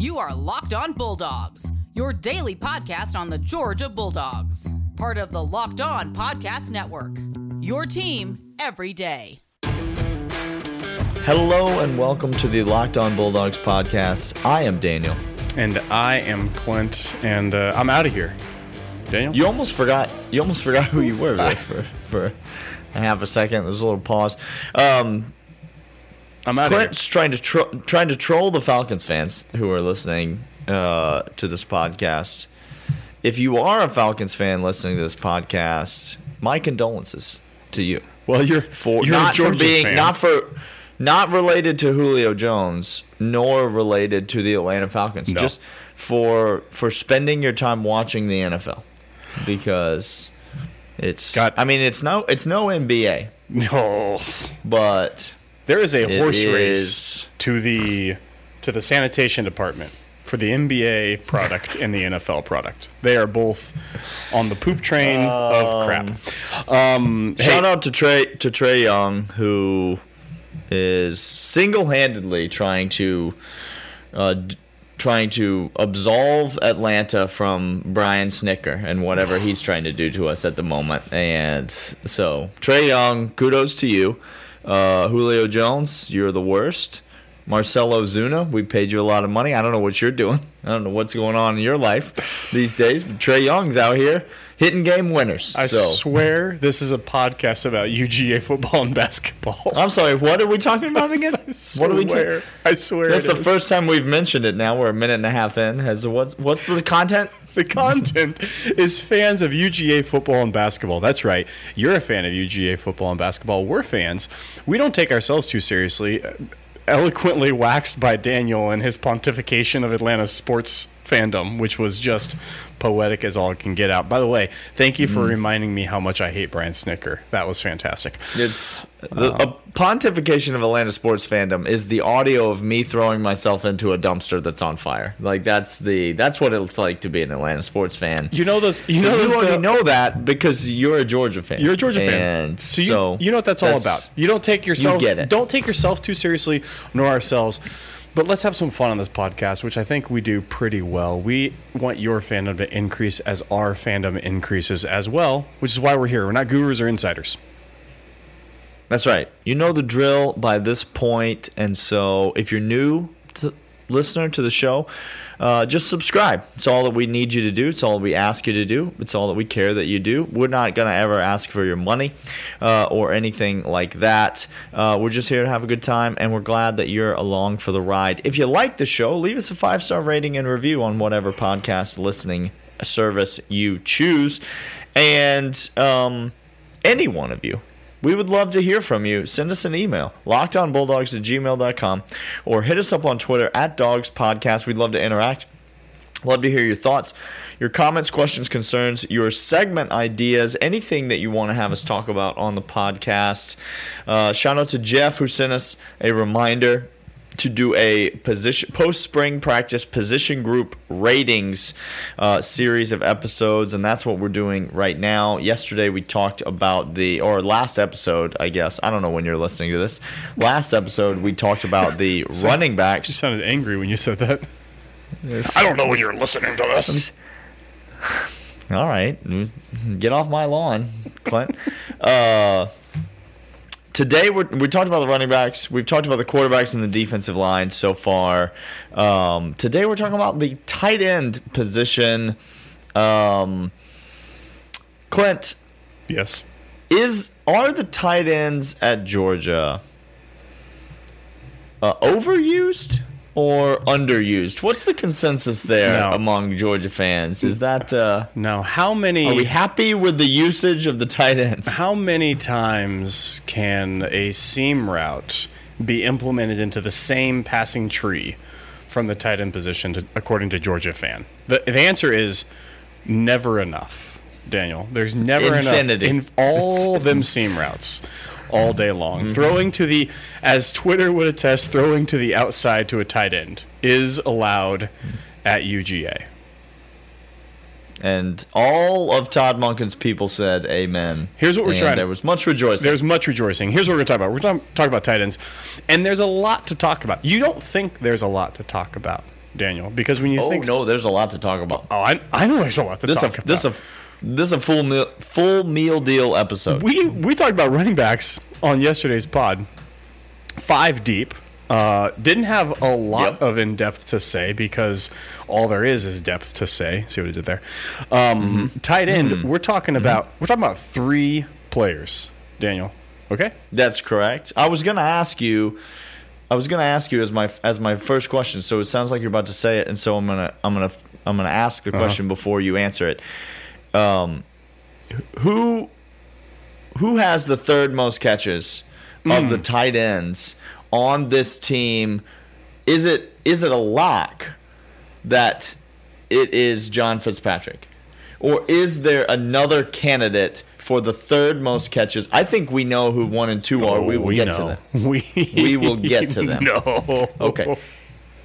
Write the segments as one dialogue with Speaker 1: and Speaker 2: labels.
Speaker 1: You are Locked On Bulldogs, your daily podcast on the Georgia Bulldogs, part of the Locked On Podcast Network. Your team every day.
Speaker 2: Hello and welcome to the Locked On Bulldogs podcast. I am Daniel.
Speaker 3: And I am Clint, and uh, I'm out of here. Daniel?
Speaker 2: You almost forgot. You almost forgot who you were there for for a half a second. There's a little pause. Um,
Speaker 3: I'm out
Speaker 2: Clint's trying to tro- trying to troll the Falcons fans who are listening uh, to this podcast. If you are a Falcons fan listening to this podcast, my condolences to you
Speaker 3: Well, you're
Speaker 2: for
Speaker 3: you're
Speaker 2: not for being
Speaker 3: fan.
Speaker 2: not for not related to Julio Jones nor related to the Atlanta Falcons.
Speaker 3: No.
Speaker 2: Just for for spending your time watching the NFL because it's
Speaker 3: Got-
Speaker 2: I mean it's no it's no NBA,
Speaker 3: No,
Speaker 2: but
Speaker 3: there is a
Speaker 2: It
Speaker 3: horse
Speaker 2: is-
Speaker 3: race to the to the sanitation department for the NBA product and the NFL product. They are both on the poop train of crap. Um,
Speaker 2: shout
Speaker 3: hey,
Speaker 2: out to Trey to Trae Young who is single-handedly trying to uh, d- trying to absolve Atlanta from Brian Snitker and whatever he's trying to do to us at the moment. And so, Trae Young, kudos to you. Uh, Julio Jones, you're the worst. Marcell Ozuna, we paid you a lot of money. I don't know what you're doing. I don't know what's going on in your life these days. But Trae Young's out here hitting game winners.
Speaker 3: I
Speaker 2: so.
Speaker 3: swear this is a podcast about UGA football and basketball.
Speaker 2: I'm sorry. What are we talking about again?
Speaker 3: I
Speaker 2: what are we?
Speaker 3: swear. I swear.
Speaker 2: That's the
Speaker 3: is.
Speaker 2: first time we've mentioned it. Now we're a minute and a half in. Has what's what's the content?
Speaker 3: The content is fans of UGA football and basketball. That's right. You're a fan of UGA football and basketball. We're fans. We don't take ourselves too seriously. Uh, eloquently waxed by Daniel and his pontification of Atlanta sports fandom, which was just poetic as all it can get out. By the way, thank you
Speaker 2: Mm.
Speaker 3: for reminding me how much I hate Brian Snitker. That was fantastic.
Speaker 2: It's the a pontification of Atlanta sports fandom is the audio of me throwing myself into a dumpster that's on fire. Like that's the that's what it's like to be an Atlanta sports fan.
Speaker 3: You know those. You know
Speaker 2: you already
Speaker 3: uh,
Speaker 2: know that because you're a Georgia fan.
Speaker 3: You're a Georgia fan, so you,
Speaker 2: so
Speaker 3: you know what that's, all about. You don't take yourself
Speaker 2: it.
Speaker 3: don't take yourself too seriously, nor ourselves. But let's have some fun on this podcast, which I think we do pretty well. We want your fandom to increase as our fandom increases as well, which is why we're here. We're not gurus or insiders.
Speaker 2: That's right. You know the drill by this point, and so if you're new to, listener to the show, uh, just subscribe. It's all that we need you to do. It's all we ask you to do. It's all that we care that you do. We're not gonna ever ask for your money uh, or anything like that. Uh, we're just here to have a good time, and we're glad that you're along for the ride. If you like the show, leave us a five star rating and review on whatever podcast listening service you choose, and um, any one of you. We would love to hear from you. Send us an email, lockedonbulldogs at gmail.com, or hit us up on Twitter at Dogs Podcast. We'd love to interact. Love to hear your thoughts, your comments, questions, concerns, your segment ideas, anything that you want to have us talk about on the podcast. Uh, shout out to Jeff who sent us a reminder to do a position post spring practice position group ratings uh, series of episodes, and that's what we're doing right now. Yesterday we talked about the or last episode, I guess. I don't know when you're listening to this. Last episode we talked about the running
Speaker 3: You
Speaker 2: backs.
Speaker 3: sounded angry when you said that. I don't know when you're listening to this.
Speaker 2: All right, get off my lawn, Clint. uh, today we're, we talked about the running backs. We've talked about the quarterbacks and the defensive line so far. Um, today we're talking about the tight end position. Um, Clint,
Speaker 3: Yes.
Speaker 2: is are the tight ends at Georgia uh, overused or underused? What's the consensus there
Speaker 3: No.
Speaker 2: among Georgia fans? Is that uh,
Speaker 3: Now, how many
Speaker 2: are we happy with the usage of the tight ends?
Speaker 3: How many times can a seam route be implemented into the same passing tree from the tight end position, to, according to Georgia fan? The, the answer is never enough, Daniel. There's never
Speaker 2: Infinity.
Speaker 3: enough in all of them seam routes all day long.
Speaker 2: Mm-hmm.
Speaker 3: Throwing to the, as Twitter would attest, throwing to the outside to a tight end is allowed at UGA.
Speaker 2: And all of Todd Monken's people said amen.
Speaker 3: Here's what we're
Speaker 2: And
Speaker 3: trying to-
Speaker 2: There was much rejoicing.
Speaker 3: There's much rejoicing. Here's what we're going to talk about. We're going to talk about tight ends, and there's a lot to talk about. You don't think there's a lot to talk about. Daniel, because when you think
Speaker 2: Oh
Speaker 3: think,
Speaker 2: no, there's a lot to talk about.
Speaker 3: oh, I, I know there's a lot to
Speaker 2: This a
Speaker 3: talk about.
Speaker 2: this a this is a full meal full meal deal episode.
Speaker 3: we we talked about running backs on yesterday's pod. Five deep. Uh, didn't have a lot
Speaker 2: Yep.
Speaker 3: of in depth to say because all there is is depth to say. See what I did there? Um,
Speaker 2: Mm-hmm.
Speaker 3: Tight end. We're talking about we're talking about three players. Daniel. Okay.
Speaker 2: That's correct. I was gonna ask you. I was gonna ask you as my as my first question. So it sounds like you're about to say it, and so I'm gonna I'm gonna I'm gonna ask the question before you answer it. Um, who who has the third most catches of the tight ends on this team? Is it is it a lock that it is John Fitzpatrick, or is there another candidate? For the third most catches, I think we know who one and two are. we will get to
Speaker 3: know.
Speaker 2: them.
Speaker 3: We
Speaker 2: We will get to them.
Speaker 3: No.
Speaker 2: Okay.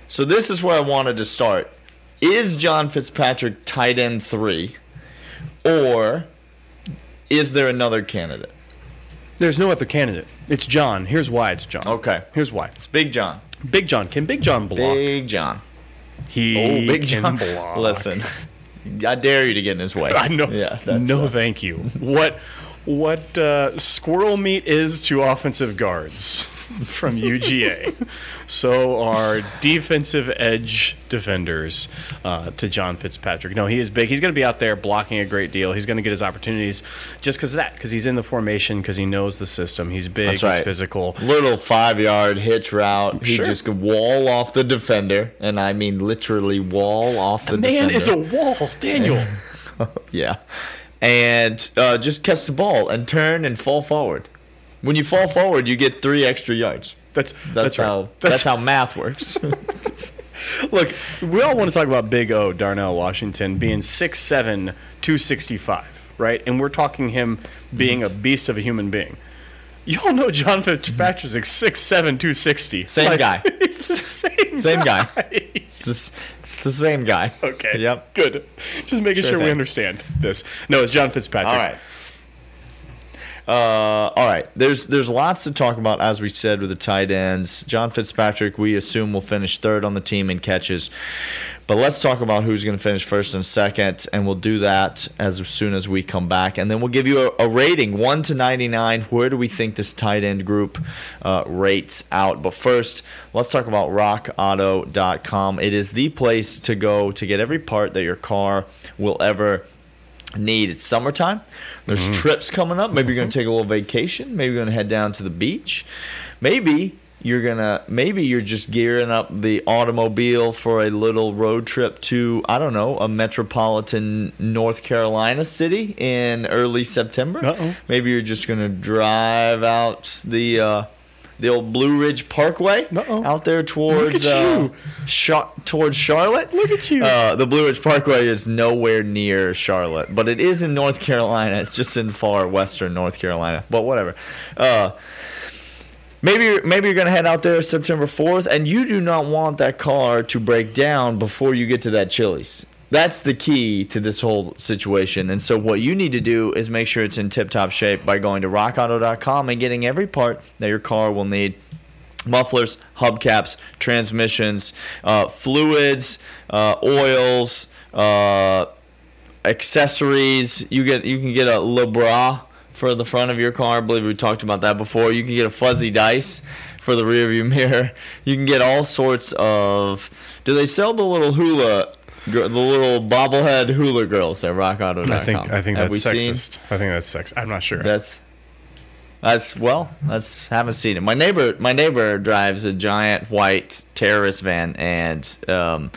Speaker 2: So this is where I wanted to start. Is John Fitzpatrick tight end three, or is there another candidate?
Speaker 3: There's no other candidate. It's John. Here's why it's John.
Speaker 2: Okay.
Speaker 3: Here's why.
Speaker 2: It's Big John.
Speaker 3: Big John. Can Big John block?
Speaker 2: Big John.
Speaker 3: he
Speaker 2: Oh, Big John.
Speaker 3: block.
Speaker 2: Listen, I dare you to get in his way.
Speaker 3: I know.
Speaker 2: Yeah.
Speaker 3: No,
Speaker 2: uh,
Speaker 3: thank you. What what uh, squirrel meat is to offensive guards from UGA, so are defensive edge defenders uh, to John Fitzpatrick. No, he is big. He's going to be out there blocking a great deal. He's going to get his opportunities just because of that, because he's in the formation, because he knows the system. He's big.
Speaker 2: That's right.
Speaker 3: He's physical.
Speaker 2: little five yard hitch route. He
Speaker 3: Sure.
Speaker 2: just could wall off the defender, and I mean literally wall off the
Speaker 3: Man
Speaker 2: defender.
Speaker 3: is a wall, Daniel.
Speaker 2: Yeah. And uh, just catch the ball and turn and fall forward. When you fall forward, you get three extra yards.
Speaker 3: That's
Speaker 2: That's,
Speaker 3: that's, right.
Speaker 2: how that's, how math works.
Speaker 3: Look, we all want to talk about Big O, Darnell Washington, being 6'7, 265, right? And we're talking him being a beast of a human being. You all know John Fitzpatrick's like 6'7, 260.
Speaker 2: Same
Speaker 3: Like,
Speaker 2: guy.
Speaker 3: It's the same,
Speaker 2: Same guy.
Speaker 3: guy.
Speaker 2: it's, the, it's the same guy.
Speaker 3: Okay.
Speaker 2: Yep.
Speaker 3: Good. Just making
Speaker 2: Sure
Speaker 3: sure, we understand this. No, it's John Fitzpatrick.
Speaker 2: All right. Uh, all right. There's there's lots to talk about as we said with the tight ends. John Fitzpatrick, we assume will finish third on the team in catches. But let's talk about who's going to finish first and second, and we'll do that as soon as we come back, and then we'll give you a, a rating one to ninety nine. Where do we think this tight end group uh, rates out? But first, let's talk about RockAuto.com. It is the place to go to get every part that your car will ever need. It's summertime. There's
Speaker 3: Mm-hmm.
Speaker 2: trips coming up. Maybe you're going to take a little vacation. Maybe you're going to head down to the beach. Maybe you're going to maybe you're just gearing up the automobile for a little road trip to I don't know, a metropolitan North Carolina city in early September.
Speaker 3: Uh-oh.
Speaker 2: Maybe you're just going to drive out the uh the old Blue Ridge Parkway
Speaker 3: Uh-oh.
Speaker 2: out there towards uh. Char- towards Charlotte.
Speaker 3: Look at you.
Speaker 2: Uh, the Blue Ridge Parkway is nowhere near Charlotte, but it is in North Carolina. It's just in far western North Carolina. But whatever. Uh, maybe you're, maybe you're gonna head out there September 4th, and you do not want that car to break down before you get to that Chili's. That's the key to this whole situation. And so, what you need to do is make sure it's in tip top shape by going to rockauto.com and getting every part that your car will need mufflers, hubcaps, transmissions, uh, fluids, uh, oils, uh, accessories. You get you can get a LeBras for the front of your car. I believe we talked about that before. You can get a fuzzy dice for the rearview mirror. You can get all sorts of. Do they sell the little hula? The little bobblehead hula girls at RockAuto.com.
Speaker 3: I think I think
Speaker 2: Have
Speaker 3: that's
Speaker 2: we seen-
Speaker 3: sexist. I think that's sex. I'm not sure.
Speaker 2: that's that's well, that's haven't seen it. My neighbor my neighbor drives a giant white terrorist van and um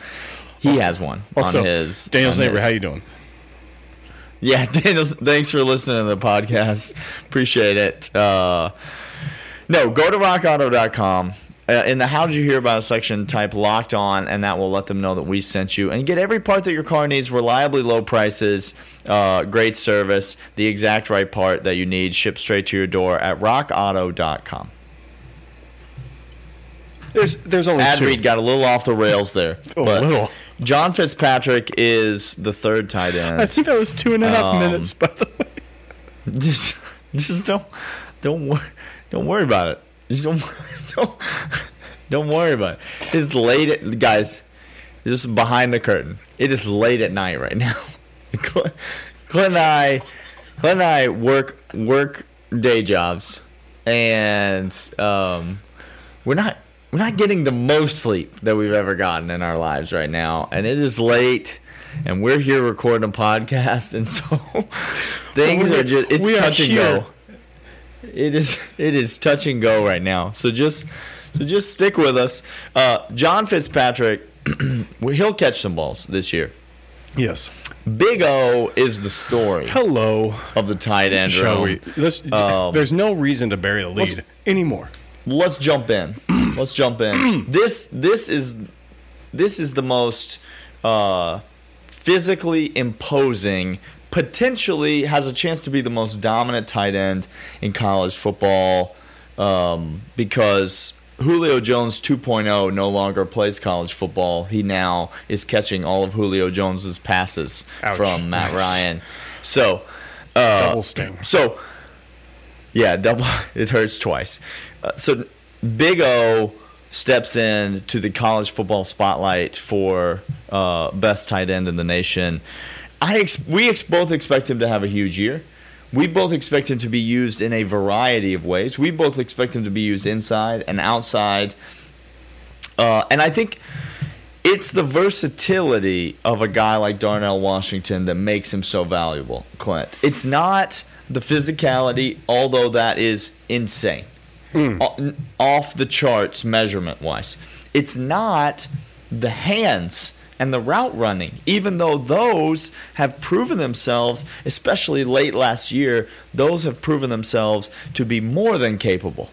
Speaker 2: he has one
Speaker 3: also,
Speaker 2: on his
Speaker 3: Daniel's
Speaker 2: on
Speaker 3: neighbor.
Speaker 2: his-
Speaker 3: How you doing?
Speaker 2: Yeah, Daniel. thanks for listening to the podcast. Appreciate it. Uh no, go to rockauto.com. Uh, in the How Did You Hear About Us section, type locked on, and that will let them know that we sent you. And get every part that your car needs, reliably low prices, uh, great service, the exact right part that you need, shipped straight to your door at rockauto.com.
Speaker 3: There's there's only
Speaker 2: Ad
Speaker 3: two.
Speaker 2: read got a little off the rails there.
Speaker 3: A
Speaker 2: but
Speaker 3: little.
Speaker 2: John Fitzpatrick is the third tight end.
Speaker 3: I think that was two and a half
Speaker 2: Um,
Speaker 3: minutes. By the way,
Speaker 2: just, just don't, don't worry, don't worry about it. Just don't, don't, don't worry about it. It's late, at, guys. just behind the curtain. It is late at night right now. Clint, Clint and I, Clint and I work work day jobs, and um, we're not we're not getting the most sleep that we've ever gotten in our lives right now. And it is late, and we're here recording a podcast, and so things are just it's
Speaker 3: we
Speaker 2: touch and go. It is it is touch and go right now. So just so just stick with us. Uh, John Fitzpatrick, he'll catch some balls this year.
Speaker 3: Yes.
Speaker 2: Big O is the story
Speaker 3: Hello.
Speaker 2: of the tight end
Speaker 3: Shall
Speaker 2: room.
Speaker 3: we?
Speaker 2: Um,
Speaker 3: there's no reason to bury the lead
Speaker 2: let's-
Speaker 3: anymore.
Speaker 2: Let's jump in. Let's jump in. this this is this is the most uh, physically imposing. Potentially has a chance to be the most dominant tight end in college football um, because Julio Jones 2.0 no longer plays college football. He now is catching all of Julio Jones's passes
Speaker 3: Ouch.
Speaker 2: from Matt
Speaker 3: Nice.
Speaker 2: Ryan. So, uh,
Speaker 3: Double sting.
Speaker 2: so, yeah, double. It hurts twice. Uh, so, Big O steps in to the college football spotlight for uh, best tight end in the nation. I ex- we ex- both expect him to have a huge year. We both expect him to be used in a variety of ways. We both expect him to be used inside and outside. Uh, and I think it's the versatility of a guy like Darnell Washington that makes him so valuable, Clint. It's not the physicality, although that is insane, O- off the charts measurement wise. It's not the hands and the route running, even though those have proven themselves, especially late last year, those have proven themselves to be more than capable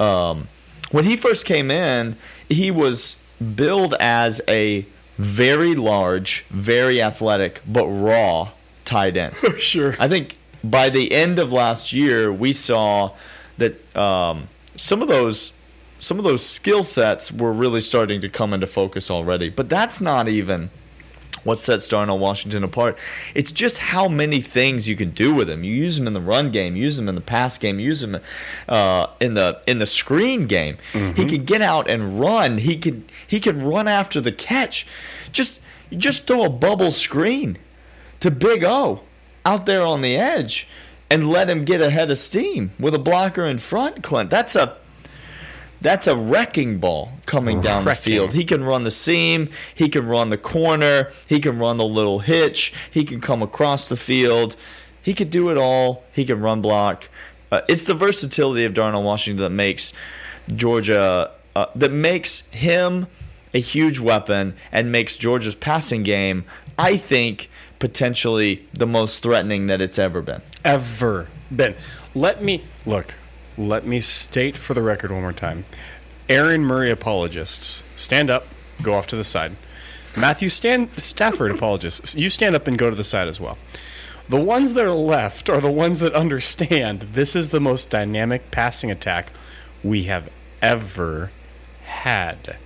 Speaker 2: um, when he first came in, he was billed as a very large, very athletic, but raw tight end.
Speaker 3: For sure.
Speaker 2: I think by the end of last year, we saw that um, some of those some of those skill sets were really starting to come into focus already. But that's not even what sets Darnell Washington apart. It's just how many things you can do with him. You use him in the run game, use him in the pass game, use him uh, in the in the screen game. He can get out and run. He could he can run after the catch. Just just throw a bubble screen to Big O out there on the edge and let him get ahead of steam with a blocker in front, Clint. That's a that's a wrecking ball coming down the field. He can run the seam, he can run the corner, he can run the little hitch, he can come across the field. He could do it all. He can run block. Uh, it's the versatility of Darnell Washington that makes Georgia uh, that makes him a huge weapon and makes Georgia's passing game, I think, potentially the most threatening that it's ever been.
Speaker 3: ever been. Let me look. Let me state for the record one more time. Aaron Murray apologists, stand up, go off to the side. Matthew Stan- Stafford apologists, you stand up and go to the side as well. The ones that are left are the ones that understand this is the most dynamic passing attack we have ever had.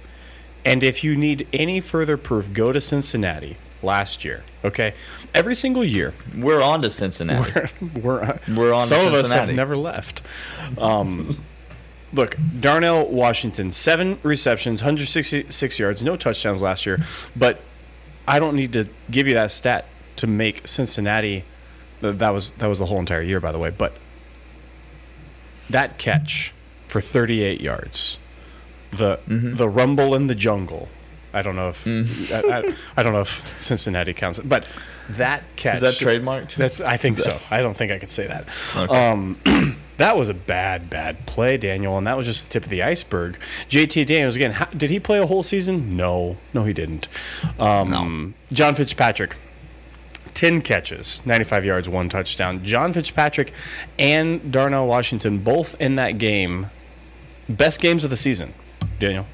Speaker 3: And if you need any further proof, go to Cincinnati last year. Okay, every single year
Speaker 2: We're on to Cincinnati.
Speaker 3: we're uh,
Speaker 2: We're on to
Speaker 3: some of us have never left. Um, look, Darnell Washington, seven receptions, 166 yards, no touchdowns last year, but I don't need to give you that stat to make Cincinnati. That was that was the whole entire year, by the way. But that catch for 38 yards, the
Speaker 2: Mm-hmm.
Speaker 3: the rumble in the jungle. I don't know if I, I, I don't know if Cincinnati counts but that catch
Speaker 2: Is that trademarked?
Speaker 3: that's. I think so. I don't think I could say that. Um, that was a bad, bad play, Daniel, and that was just the tip of the iceberg. JT Daniels again. How, did he play a whole season? No, no, he didn't. Um, John Fitzpatrick. 10 catches, 95 yards, one touchdown. John Fitzpatrick and Darnell Washington both in that game. Best games of the season, Daniel.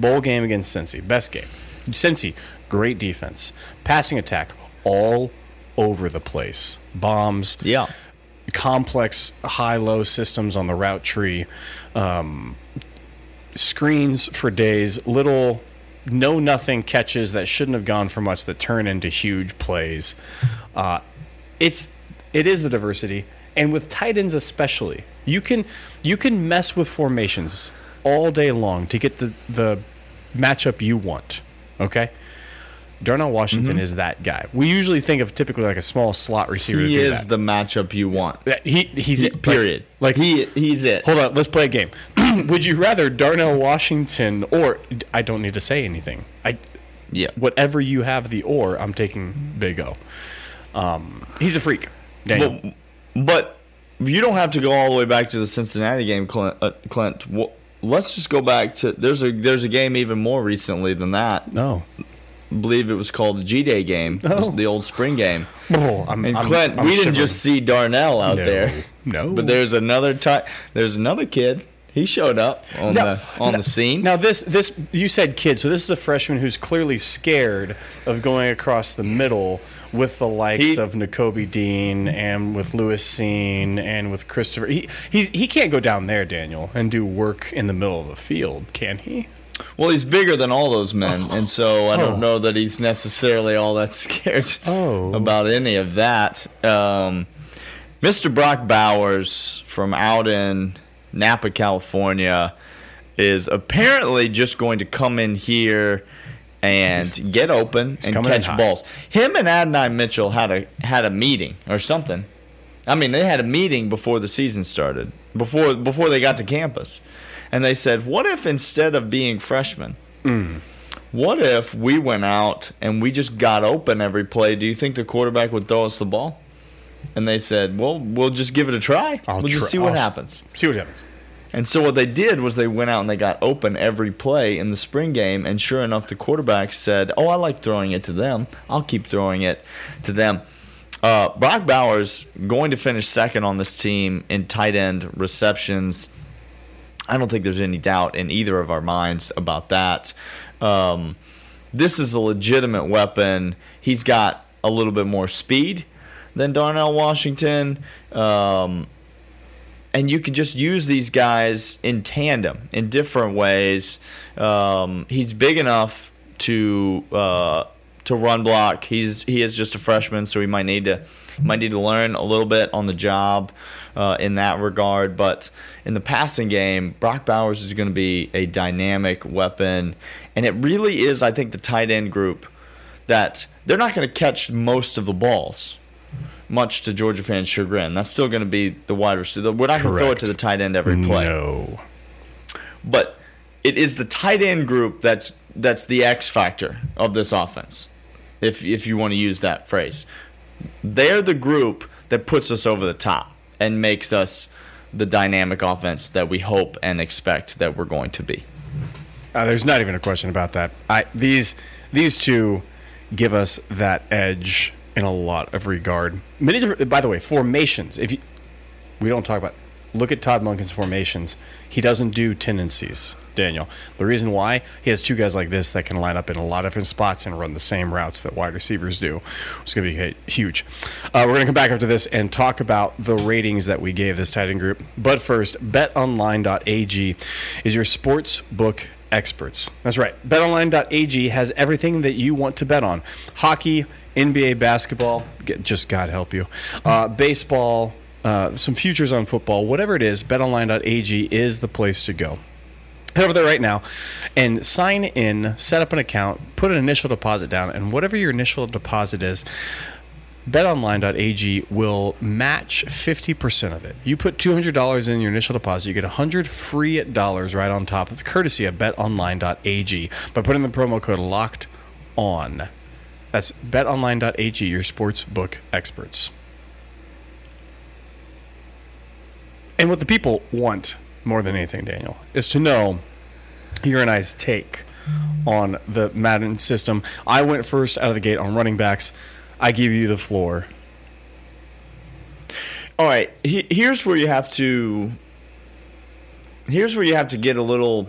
Speaker 3: Bowl game against Cincy. Best game. Cincy, great defense. Passing attack, all over the place. Bombs,
Speaker 2: Yeah.
Speaker 3: complex high-low systems on the route tree, um, screens for days, little no nothing catches that shouldn't have gone for much that turn into huge plays. Uh, it's it is the diversity, and with tight ends especially, you can you can mess with formations all day long to get the the matchup you want. Okay. Darnell Washington
Speaker 2: Mm-hmm.
Speaker 3: is that guy. We usually think of typically like a small slot receiver.
Speaker 2: He is
Speaker 3: that.
Speaker 2: the matchup you want.
Speaker 3: He he's it.
Speaker 2: Period.
Speaker 3: Like,
Speaker 2: he he's it.
Speaker 3: hold on, let's play a game. Would you rather Darnell Washington or I don't need to say anything. I
Speaker 2: Yeah.
Speaker 3: whatever you have the or, I'm taking Big O. Um, he's a freak. Daniel.
Speaker 2: But, but you don't have to go all the way back to the Cincinnati game, Clint. Uh, Clint. Wh- let's just go back to there's a there's a game even more recently than that.
Speaker 3: no.
Speaker 2: I believe it was called the G Day game,
Speaker 3: Oh.
Speaker 2: the old spring game.
Speaker 3: Oh, I'm,
Speaker 2: And
Speaker 3: I'm-
Speaker 2: Clint,
Speaker 3: I'm
Speaker 2: we didn't just see Darnell out
Speaker 3: No,
Speaker 2: there.
Speaker 3: no.
Speaker 2: But there's another ti There's another kid. He showed up on
Speaker 3: Now-
Speaker 2: the on
Speaker 3: now-
Speaker 2: the scene.
Speaker 3: Now this this you said kid, so this is a freshman who's clearly scared of going across the middle with the likes
Speaker 2: He-
Speaker 3: of Nakobe Dean and with Lewis Cine and with Christopher. He he's he can't go down there, Daniel, and do work in the middle of the field, can he?
Speaker 2: Well, he's bigger than all those men, and so I
Speaker 3: Oh.
Speaker 2: don't know that he's necessarily all that scared
Speaker 3: Oh.
Speaker 2: about any of that. Um, Mr. Brock Bowers from out in Napa, California, is apparently just going to come in here and get open and catch balls. Him and Adonai Mitchell had a had a meeting or something. I mean, they had a meeting before the season started, before before they got to campus, and they said, "What if instead of being freshmen, hmm. what if we went out and we just got open every play? Do you think the quarterback would throw us the ball?" And they said, "Well, we'll just give it a try.
Speaker 3: I'll
Speaker 2: we'll just
Speaker 3: try-
Speaker 2: see what
Speaker 3: I'll-
Speaker 2: happens."
Speaker 3: See what happens.
Speaker 2: And so what they did was they went out and they got open every play in the spring game, and sure enough, the quarterback said, "Oh, I like throwing it to them. I'll keep throwing it to them." Uh, Brock Bowers going to finish second on this team in tight end receptions. I don't think there's any doubt in either of our minds about that. Um, this is a legitimate weapon. He's got a little bit more speed than Darnell Washington. Um, and you can just use these guys in tandem in different ways. Um, he's big enough to uh, to run block. He's he is just a freshman, so he might need to might need to learn a little bit on the job uh, in that regard. But in the passing game, Brock Bowers is going to be a dynamic weapon, and it really is, I think, the tight end group that they're not going to catch most of the balls much to Georgia fans' chagrin. That's still going to be the wide receiver. We're not going to throw it to the tight end every play,
Speaker 3: No.
Speaker 2: but it is the tight end group that's that's the X factor of this offense, if if you want to use that phrase. They're the group that puts us over the top and makes us the dynamic offense that we hope and expect that we're going to be.
Speaker 3: Uh, there's not even a question about that. I these these two give us that edge in a lot of regard. Many different. By the way, formations. If you, we don't talk about, look at Todd Monken's formations. He doesn't do tendencies. Daniel. The reason why he has two guys like this that can line up in a lot of different spots and run the same routes that wide receivers do. It's going to be huge. Uh, we're going to come back after this and talk about the ratings that we gave this tight end group. But first, betonline.ag is your sports book experts. That's right. BetOnline.ag has everything that you want to bet on: hockey, NBA basketball. Just God help you. Uh, baseball. Uh, some futures on football, whatever it is, betonline.ag is the place to go. Head over there right now and sign in, set up an account, put an initial deposit down, and whatever your initial deposit is, betonline.ag will match 50% of it. You put $200 in your initial deposit, you get 100 free dollars right on top of courtesy of betonline.ag by putting the promo code locked on. That's betonline.ag, your sports book experts. And what the people want more than anything, Daniel, is to know your and I's take on the Madden system. I went first out of the gate on running backs. I give you the floor.
Speaker 2: All right, he, here's where you have to. Here's where you have to get a little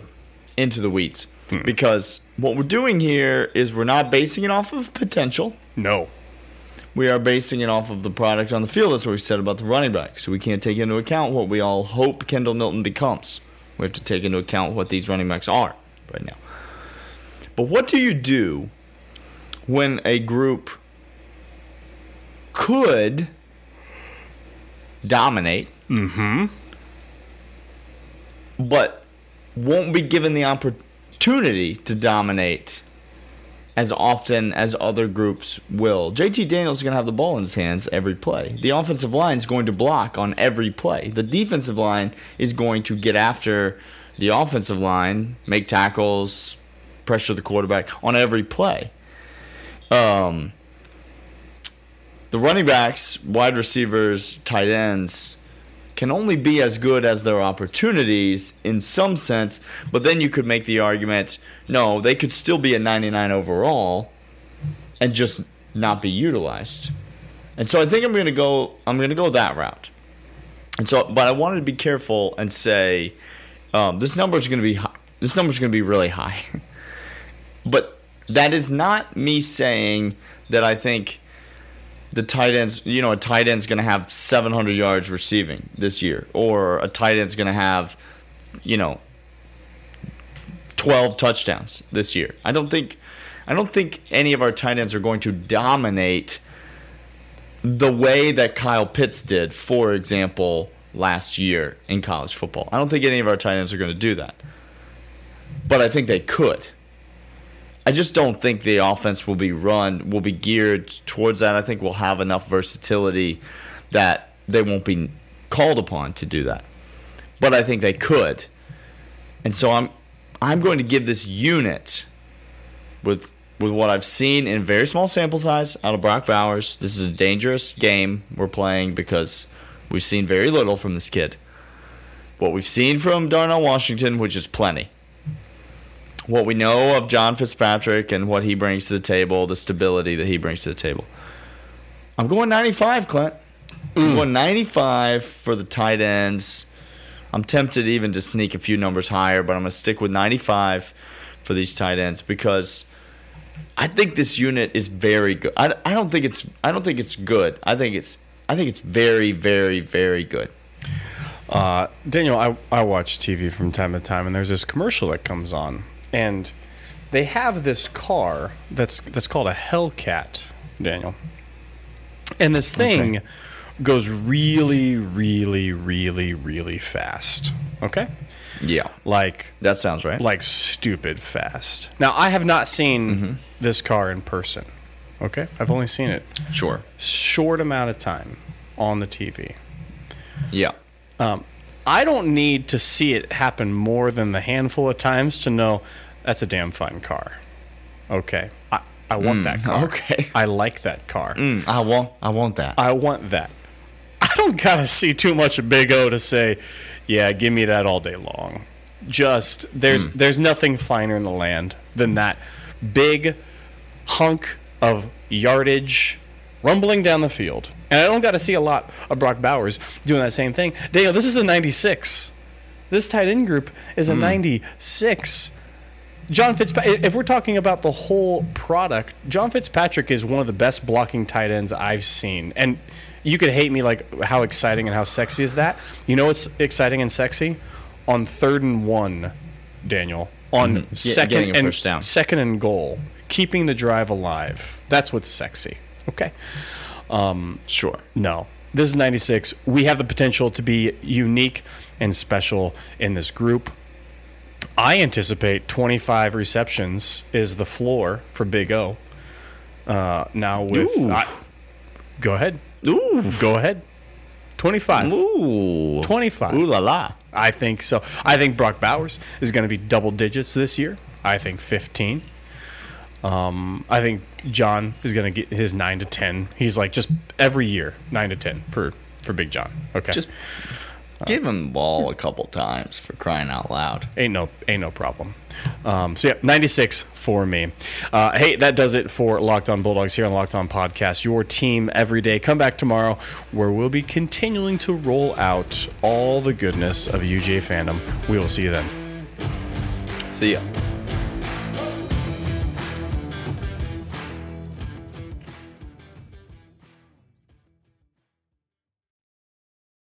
Speaker 2: into the weeds hmm. because what we're doing here is we're not basing it off of potential.
Speaker 3: No.
Speaker 2: We are basing it off of the product on the field. That's what we said about the running back. So we can't take into account what we all hope Kendall Milton becomes. We have to take into account what these running backs are right now. But what do you do when a group could dominate, but won't be given the opportunity to dominate as often as other groups will. JT Daniels is going to have the ball in his hands every play. The offensive line is going to block on every play. The defensive line is going to get after the offensive line, make tackles, pressure the quarterback on every play. Um, the running backs, wide receivers, tight ends can only be as good as their opportunities in some sense, but then you could make the argument no, they could still be a 99 overall and just not be utilized. And so I think I'm going to go I'm going to go that route. And so but I wanted to be careful and say um, this number is going to be high. This number is going to be really high. but that is not me saying that I think the tight ends, you know, a tight end's going to have 700 yards receiving this year, or a tight end's going to have, you know, 12 touchdowns this year. I don't think, I don't think any of our tight ends are going to dominate the way that Kyle Pitts did, for example, last year in college football. I don't think any of our tight ends are going to do that, but I think they could. I just don't think the offense will be run will be geared towards that. I think we'll have enough versatility that they won't be called upon to do that. But I think they could. And so I'm I'm going to give this unit with with what I've seen in very small sample size out of Brock Bowers. This is a dangerous game we're playing because we've seen very little from this kid. What we've seen from Darnell Washington, which is plenty what we know of John Fitzpatrick and what he brings to the table, the stability that he brings to the table. I'm going 95, Clint. I'm going 95 for the tight ends. I'm tempted even to sneak a few numbers higher, but I'm going to stick with 95 for these tight ends because I think this unit is very good. I, I don't think it's I don't think it's good. I think it's I think it's very very very good.
Speaker 3: Uh, Daniel, I, I watch TV from time to time, and there's this commercial that comes on and they have this car that's that's called a Hellcat, Daniel. And this thing okay. goes really, really, really, really fast. Okay.
Speaker 2: Yeah.
Speaker 3: Like
Speaker 2: that sounds right.
Speaker 3: Like stupid fast. Now I have not seen mm-hmm. this car in person. Okay. I've only seen it.
Speaker 2: Sure.
Speaker 3: Short amount of time on the TV.
Speaker 2: Yeah.
Speaker 3: Um, I don't need to see it happen more than the handful of times to know that's a damn fun car. Okay. I, I want mm, that car.
Speaker 2: Okay.
Speaker 3: I like that car.
Speaker 2: Mm, I want I want that.
Speaker 3: I want that. I don't gotta see too much of Big O to say, yeah, give me that all day long. Just there's mm. there's nothing finer in the land than that big hunk of yardage rumbling down the field. And I don't got to see a lot of Brock Bowers doing that same thing. Daniel, this is a 96. This tight end group is a mm. 96. John Fitzpatrick, if we're talking about the whole product, John Fitzpatrick is one of the best blocking tight ends I've seen. And you could hate me like how exciting and how sexy is that? You know what's exciting and sexy? On third and one, Daniel. On mm-hmm. second and second and goal, keeping the drive alive. That's what's sexy. Okay.
Speaker 2: Um, sure.
Speaker 3: No. This is 96. We have the potential to be unique and special in this group. I anticipate 25 receptions is the floor for Big O. Uh, now with I, go ahead.
Speaker 2: Ooh.
Speaker 3: Go ahead. 25.
Speaker 2: Ooh.
Speaker 3: 25.
Speaker 2: Ooh la la.
Speaker 3: I think so. I think Brock Bowers is going to be double digits this year. I think 15. Um, I think John is going to get his 9 to 10. He's like just every year 9 to 10 for for Big John. Okay.
Speaker 2: Just Give him the ball a couple times for crying out loud.
Speaker 3: Ain't no, ain't no problem. Um, so yeah, 96 for me. Uh, hey, that does it for Locked On Bulldogs here on Locked On Podcast. Your team every day. Come back tomorrow where we'll be continuing to roll out all the goodness of UGA fandom. We will see you then.
Speaker 2: See ya.